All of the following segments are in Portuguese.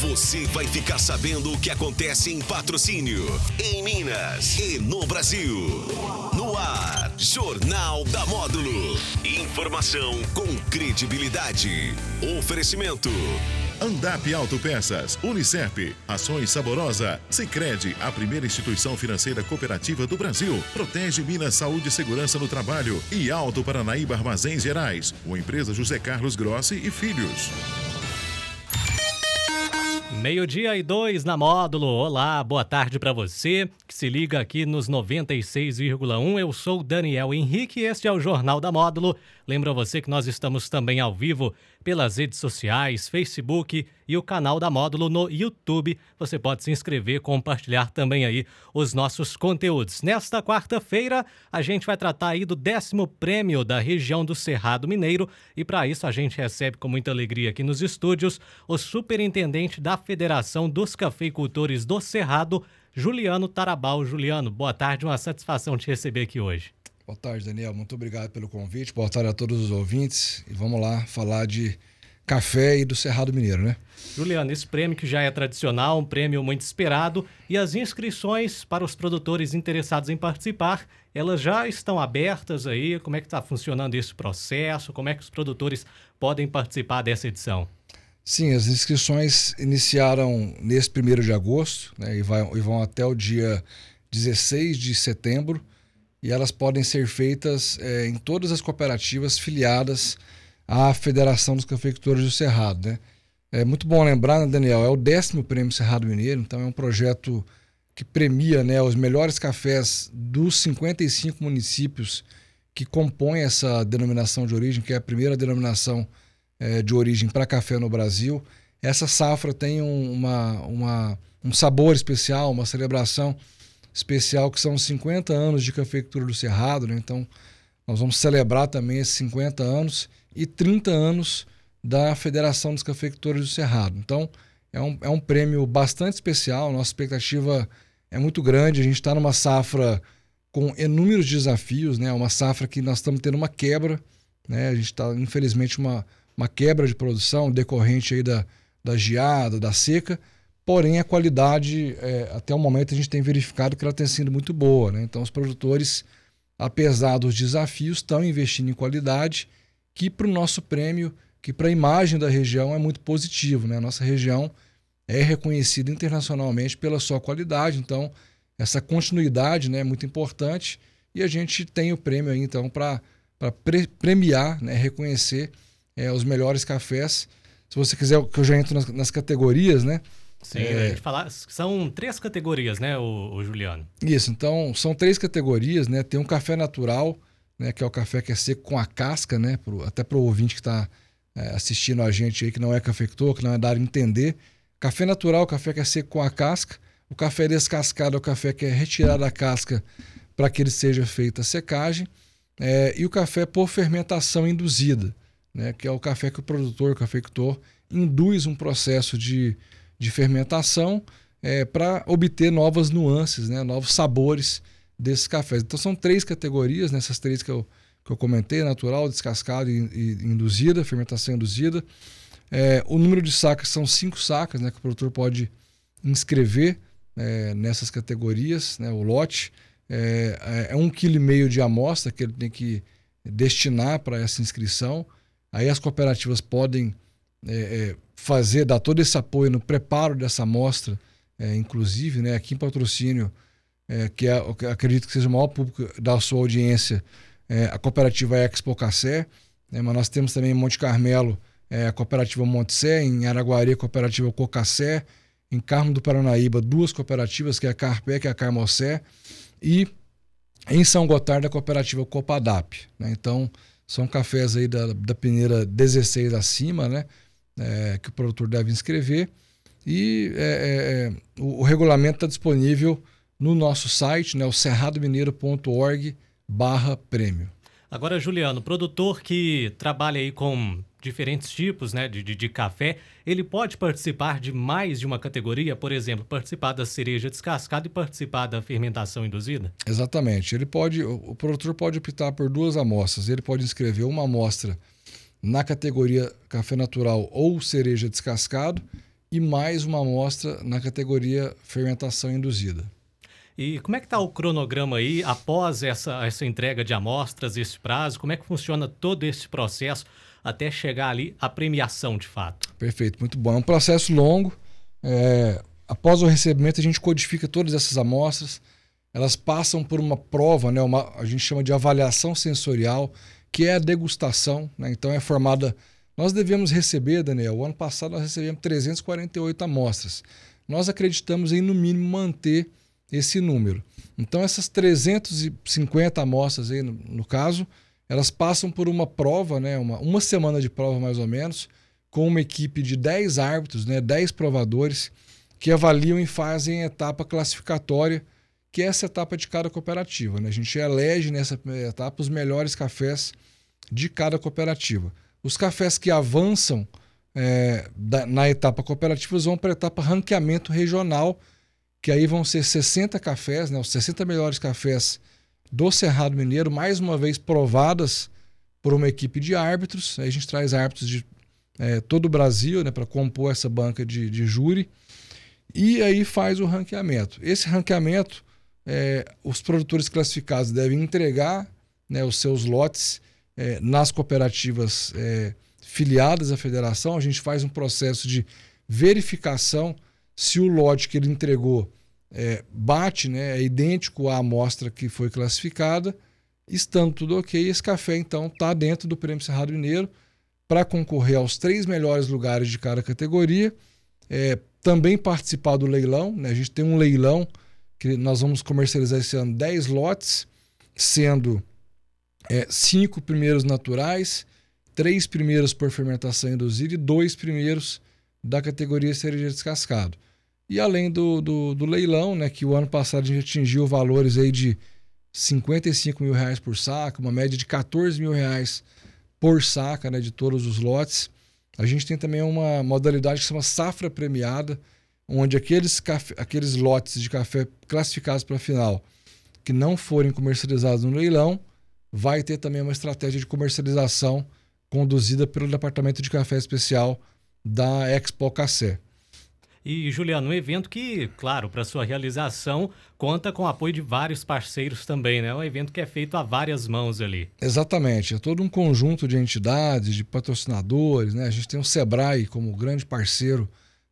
Você vai ficar sabendo o que acontece em patrocínio, em Minas e no Brasil. No ar, Jornal da Módulo. Informação com credibilidade. Oferecimento. Andap Autopeças, Unicep, Ações Saborosa, Sicredi, a primeira instituição financeira cooperativa do Brasil. Protege Minas Saúde e Segurança no Trabalho e Alto Paranaíba Armazéns Gerais, uma empresa José Carlos Grossi e Filhos. Meio-dia e dois na módulo. Olá, boa tarde para você que se liga aqui nos 96,1. Eu sou Daniel Henrique e este é o Jornal da Módulo. Lembro a você que nós estamos também ao vivo pelas redes sociais, Facebook e o canal da Módulo no YouTube. Você pode se inscrever, compartilhar também aí os nossos conteúdos. Nesta quarta-feira, a gente vai tratar aí do décimo prêmio da região do Cerrado Mineiro e para isso a gente recebe com muita alegria aqui nos estúdios o superintendente da Federação dos Cafeicultores do Cerrado, Juliano Tarabal. Juliano, boa tarde, uma satisfação te receber aqui hoje. Boa tarde, Daniel. Muito obrigado pelo convite. Boa tarde a todos os ouvintes. E vamos lá falar de café e do Cerrado Mineiro, né? Juliano, esse prêmio que já é tradicional, um prêmio muito esperado, e as inscrições para os produtores interessados em participar, elas já estão abertas aí? Como é que está funcionando esse processo? Como é que os produtores podem participar dessa edição? Sim, as inscrições iniciaram nesse primeiro de agosto né, e, vai, e vão até o dia 16 de setembro e elas podem ser feitas é, em todas as cooperativas filiadas à Federação dos Cafeicultores do Cerrado. Né? É muito bom lembrar, né, Daniel, é o décimo Prêmio Cerrado Mineiro, então é um projeto que premia né, os melhores cafés dos 55 municípios que compõem essa denominação de origem, que é a primeira denominação é, de origem para café no Brasil. Essa safra tem um, uma, uma, um sabor especial, uma celebração especial que são 50 anos de cafeicultura do Cerrado, né? Então, nós vamos celebrar também esses 50 anos e 30 anos da Federação dos Cafeicultores do Cerrado. Então, é um, é um prêmio bastante especial, nossa expectativa é muito grande, a gente está numa safra com inúmeros desafios, né? Uma safra que nós estamos tendo uma quebra, né? A gente está, infelizmente, uma, uma quebra de produção decorrente aí da, da geada, da seca, Porém, a qualidade, é, até o momento, a gente tem verificado que ela tem sido muito boa. Né? Então, os produtores, apesar dos desafios, estão investindo em qualidade, que para o nosso prêmio, que para a imagem da região é muito positivo. Né? A nossa região é reconhecida internacionalmente pela sua qualidade, então essa continuidade né, é muito importante e a gente tem o prêmio aí, então, para pre premiar, né, reconhecer é, os melhores cafés. Se você quiser que eu já entro nas, nas categorias, né? Sim, é... a gente falar, são três categorias, né, o, o, Juliano? Isso, então são três categorias, né? Tem um café natural, né, que é o café que é seco com a casca, né? Pro, até para o ouvinte que está é, assistindo a gente aí, que não é cafeicultor, que não é da área entender. Café natural, café que é seco com a casca. O café descascado é o café que é retirado da casca para que ele seja feita a secagem. É, e o café por fermentação induzida, né? Que é o café que o produtor, o cafeicultor, induz um processo de de fermentação é, para obter novas nuances, né, novos sabores desses cafés. Então são três categorias, nessas né, três que eu, que eu comentei: natural, descascado e, e induzida, fermentação induzida. É, o número de sacas são cinco sacas né, que o produtor pode inscrever é, nessas categorias, né, o lote. É, é, é um quilo e meio de amostra que ele tem que destinar para essa inscrição. Aí as cooperativas podem é, é, fazer, dar todo esse apoio no preparo dessa amostra, é, inclusive, né, aqui em patrocínio, é, que, é, acredito que seja o maior público da sua audiência, é, a cooperativa Expo Cassé, né, mas nós temos também em Monte Carmelo é, a cooperativa Sé, em Araguari a cooperativa Cocassé, em Carmo do Paranaíba duas cooperativas, que é a Carpé, que é a Carmocé, e em São Gotardo a cooperativa Copadap. Né? Então, são cafés aí da, da peneira 16 acima, né? É, que o produtor deve inscrever. E é, é, é o, o, regulamento está disponível no nosso site, né, o cerradomineiro.org barra prêmio. Agora, Juliano, produtor que trabalha aí com diferentes tipos né, de, de, de, café, ele pode participar de mais de uma categoria, por exemplo, participar da cereja descascada e participar da fermentação induzida? Exatamente. Ele pode, o, o produtor pode optar por duas amostras. Ele pode inscrever uma amostra na categoria café natural ou cereja descascado e mais uma amostra na categoria fermentação induzida. E como é que está o cronograma aí após essa, essa entrega de amostras, esse prazo? Como é que funciona todo esse processo até chegar ali à premiação de fato? Perfeito, muito bom. É um processo longo. É, após o recebimento, a gente codifica todas essas amostras. Elas passam por uma prova, né, uma, a gente chama de avaliação sensorial, que é a degustação. Né? Então é formada. Nós devemos receber, Daniel, o ano passado nós recebemos 348 amostras. Nós acreditamos em, no mínimo, manter esse número. Então, essas 350 amostras, aí, no, no caso, elas passam por uma prova, né, uma, uma semana de prova mais ou menos, com uma equipe de 10 árbitros, né, 10 provadores, que avaliam e fazem etapa classificatória, que é essa etapa de cada cooperativa. Né? A gente elege nessa etapa os melhores cafés de cada cooperativa. Os cafés que avançam é, da, na etapa cooperativa vão para a etapa ranqueamento regional, que aí vão ser 60 cafés, né, os 60 melhores cafés do Cerrado Mineiro, mais uma vez provadas por uma equipe de árbitros. Aí a gente traz árbitros de é, todo o Brasil né, para compor essa banca de, de júri. E aí faz o ranqueamento. Esse ranqueamento, é, os produtores classificados devem entregar né, os seus lotes é, nas cooperativas é, filiadas à federação. A gente faz um processo de verificação se o lote que ele entregou é, bate, né, é idêntico à amostra que foi classificada, estando tudo ok, esse café então está dentro do Prêmio Cerrado Mineiro para concorrer aos três melhores lugares de cada categoria, é, também participar do leilão. Né, a gente tem um leilão que nós vamos comercializar esse ano 10 lotes, sendo é, cinco primeiros naturais, três primeiros por fermentação induzida e dois primeiros da categoria cereja descascado. E além do, do, do, leilão, né, que o ano passado a gente atingiu valores aí de 55 mil reais por saca, uma média de 14 mil reais por saca né, de todos os lotes. A gente tem também uma modalidade que se chama safra premiada, onde aqueles, café, aqueles lotes de café classificados para a final que não forem comercializados no leilão, vai ter também uma estratégia de comercialização conduzida pelo Departamento de Café Especial da Expo Café. E, Juliano, um evento que, claro, para sua realização, conta com o apoio de vários parceiros também, né? É um evento que é feito a várias mãos ali. Exatamente. É todo um conjunto de entidades, de patrocinadores, né? A gente tem o Sebrae como grande parceiro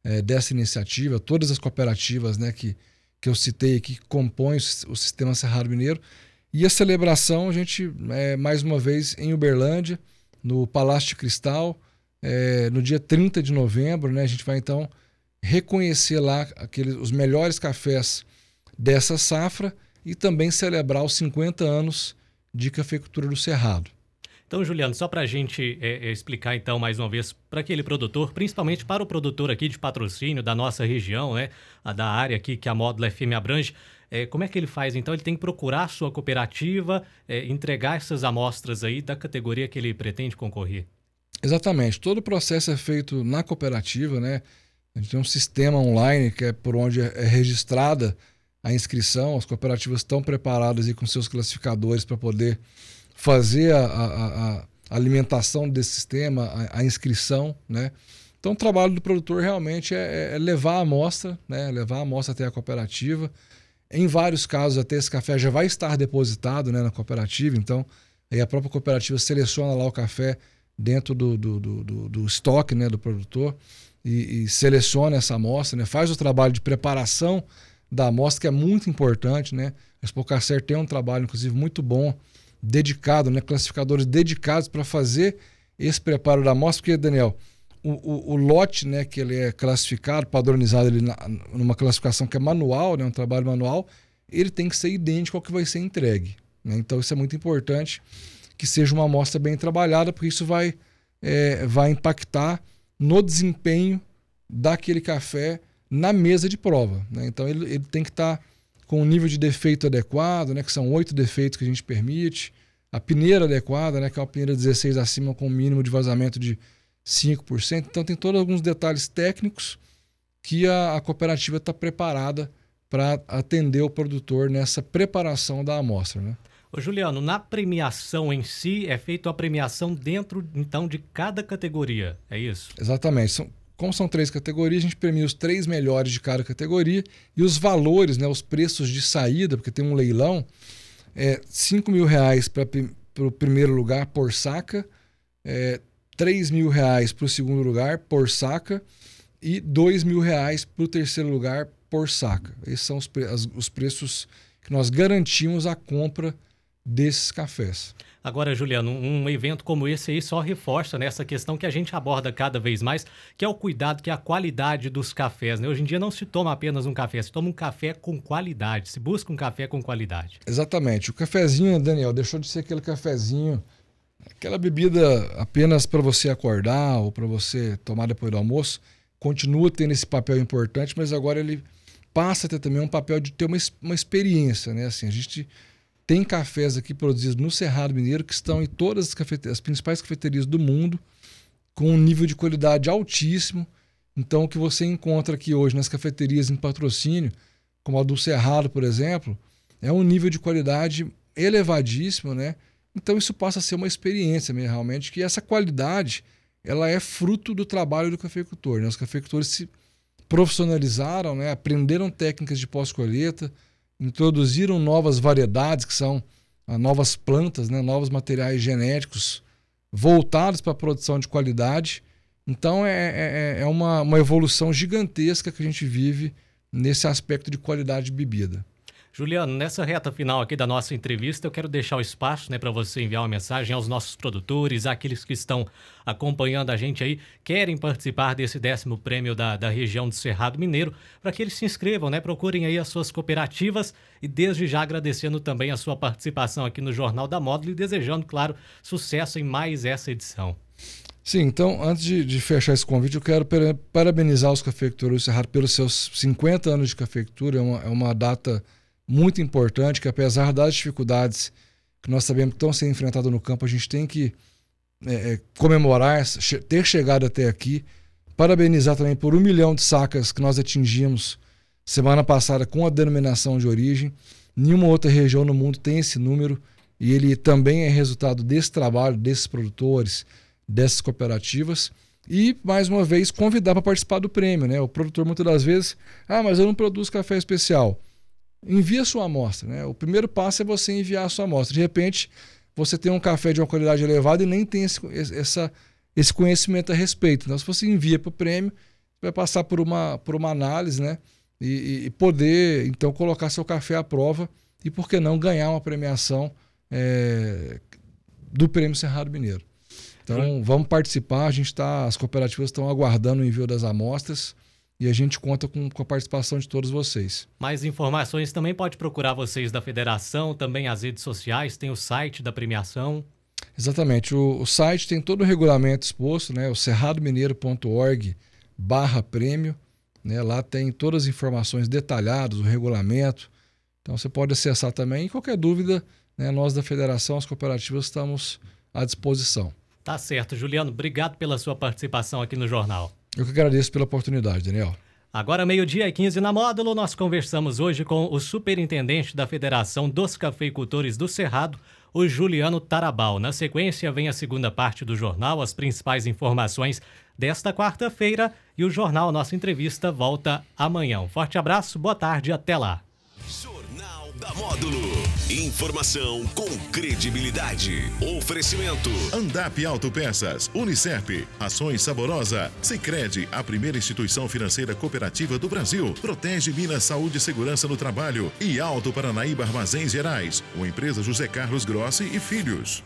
é, dessa iniciativa, todas as cooperativas né, que, que eu citei que compõem o sistema Cerrado Mineiro. E a celebração, a gente, é, mais uma vez, em Uberlândia, no Palácio de Cristal, é, no dia 30 de novembro, né? A gente vai então reconhecer lá aqueles, os melhores cafés dessa safra e também celebrar os 50 anos de cafeicultura do Cerrado. Então, Juliano, só para a gente é, é, explicar então mais uma vez para aquele produtor, principalmente para o produtor aqui de patrocínio da nossa região, né, da área aqui que a Módulo FM abrange, é, como é que ele faz? Então, ele tem que procurar a sua cooperativa, é, entregar essas amostras aí da categoria que ele pretende concorrer. Exatamente. Todo o processo é feito na cooperativa, né? A gente tem um sistema online que é por onde é registrada a inscrição. As cooperativas estão preparadas e com seus classificadores para poder fazer a, a, a, alimentação desse sistema, a, a, inscrição, né? Então, o trabalho do produtor realmente é, é, levar a amostra, né? levar a amostra até a cooperativa. Em vários casos, até esse café já vai estar depositado né, na cooperativa, então aí a própria cooperativa seleciona lá o café dentro do, do, do, do, do estoque né, do produtor e, e seleciona essa amostra, né? faz o trabalho de preparação da amostra, que é muito importante. Né? A Expocacer tem um trabalho, inclusive, muito bom, dedicado, né? classificadores dedicados para fazer esse preparo da amostra, porque, Daniel, o, o, o, lote né, que ele é classificado, padronizado ele na, numa classificação que é manual, né, um trabalho manual, ele tem que ser idêntico ao que vai ser entregue. Né? Então, isso é muito importante que seja uma amostra bem trabalhada, porque isso vai, é, vai impactar no desempenho daquele café na mesa de prova. Né? Então ele, ele tem que estar tá com o um nível de defeito adequado, né? que são oito defeitos que a gente permite, a peneira adequada, né? que é uma peneira 16 acima com um mínimo de vazamento de 5%. Então tem todos alguns detalhes técnicos que a, a cooperativa está preparada para atender o produtor nessa preparação da amostra. Né? Ô Juliano, na premiação em si, é feita a premiação dentro, então, de cada categoria, é isso? Exatamente. São, Como são três categorias, a gente premia os três melhores de cada categoria e os valores, né, os preços de saída, porque tem um leilão, é 5 mil reais para o primeiro lugar por saca, é, 3 mil reais para o segundo lugar por saca e 2 mil reais para o terceiro lugar por saca. Esses são os, pre os preços que nós garantimos a compra desses cafés. Agora, Juliano, um evento como esse aí só reforça nessa né, questão que a gente aborda cada vez mais, que é o cuidado, que é a qualidade dos cafés. Né? Hoje em dia não se toma apenas um café, se toma um café com qualidade, se busca um café com qualidade. Exatamente. O cafezinho, Daniel, deixou de ser aquele cafezinho, aquela bebida apenas para você acordar ou para você tomar depois do almoço. Continua tendo esse papel importante, mas agora ele passa a ter também um papel de ter uma, uma experiência, né? Assim, a gente tem cafés aqui produzidos no Cerrado Mineiro que estão em todas as, as principais cafeterias do mundo, com um nível de qualidade altíssimo. Então, o que você encontra aqui hoje nas cafeterias em patrocínio, como a do Cerrado, por exemplo, é um nível de qualidade elevadíssimo, né? Então, isso passa a ser uma experiência mesmo, realmente, que essa qualidade ela é fruto do trabalho do cafeicultor. Né? Os cafeicultores se profissionalizaram, né? aprenderam técnicas de pós-colheita, introduziram novas variedades, que são ah, novas plantas, né, novos materiais genéticos voltados para a produção de qualidade. Então é, é, é, é uma, uma evolução gigantesca que a gente vive nesse aspecto de qualidade de bebida. Juliano, nessa reta final aqui da nossa entrevista, eu quero deixar o espaço né, para você enviar uma mensagem aos nossos produtores, àqueles que estão acompanhando a gente aí, querem participar desse décimo prêmio da, da região do Cerrado Mineiro, para que eles se inscrevam, né? Procurem aí as suas cooperativas e desde já agradecendo também a sua participação aqui no Jornal da Módulo e desejando, claro, sucesso em mais essa edição. Sim, então, antes de, de, fechar esse convite, eu quero parabenizar os cafeicultores do Cerrado pelos seus 50 anos de cafeicultura. É uma, é uma data muito importante que, apesar das dificuldades que nós sabemos que estão sendo enfrentadas no campo, a gente tem que é, é comemorar, ter chegado até aqui. Parabenizar também por um milhão de sacas que nós atingimos semana passada com a denominação de origem. Nenhuma outra região no mundo tem esse número e ele também é resultado desse trabalho, desses produtores, dessas cooperativas. E, mais uma vez, convidar para participar do prêmio. Né? O produtor, muitas das vezes, ah, mas eu não produzo café especial envia sua amostra. Né? O primeiro passo é você enviar a sua amostra. De repente, você tem um café de uma qualidade elevada e nem tem esse, essa, esse conhecimento a respeito. Então, se você envia para o prêmio, vai passar por uma, por uma análise né? E, e, poder, então, colocar seu café à prova e, por que não, ganhar uma premiação é, do Prêmio Cerrado Mineiro. Então, vamos participar. A gente está, as cooperativas estão aguardando o envio das amostras e a gente conta com, com, a participação de todos vocês. Mais informações também pode procurar vocês da federação, também as redes sociais, tem o site da premiação. Exatamente, o, o site tem todo o regulamento exposto, né? o cerradomineiro.org barra prêmio, né? lá tem todas as informações detalhadas, o regulamento, então você pode acessar também, e qualquer dúvida, né? nós da federação, as cooperativas estamos à disposição. Tá certo, Juliano, obrigado pela sua participação aqui no jornal. Eu que agradeço pela oportunidade, Daniel. Agora, meio-dia e 15 na módulo, nós conversamos hoje com o superintendente da Federação dos Cafeicultores do Cerrado, o Juliano Tarabal. Na sequência, vem a segunda parte do jornal, as principais informações desta quarta-feira e o jornal Nossa Entrevista volta amanhã. Um forte abraço, boa tarde até lá. Da Módulo. Informação com credibilidade. Oferecimento. Andap Autopeças, Unicep, Ações Saborosa, Sicredi, a primeira instituição financeira cooperativa do Brasil. Protege Minas Saúde e Segurança no Trabalho e Alto Paranaíba Armazéns Gerais. Uma empresa José Carlos Grossi e Filhos.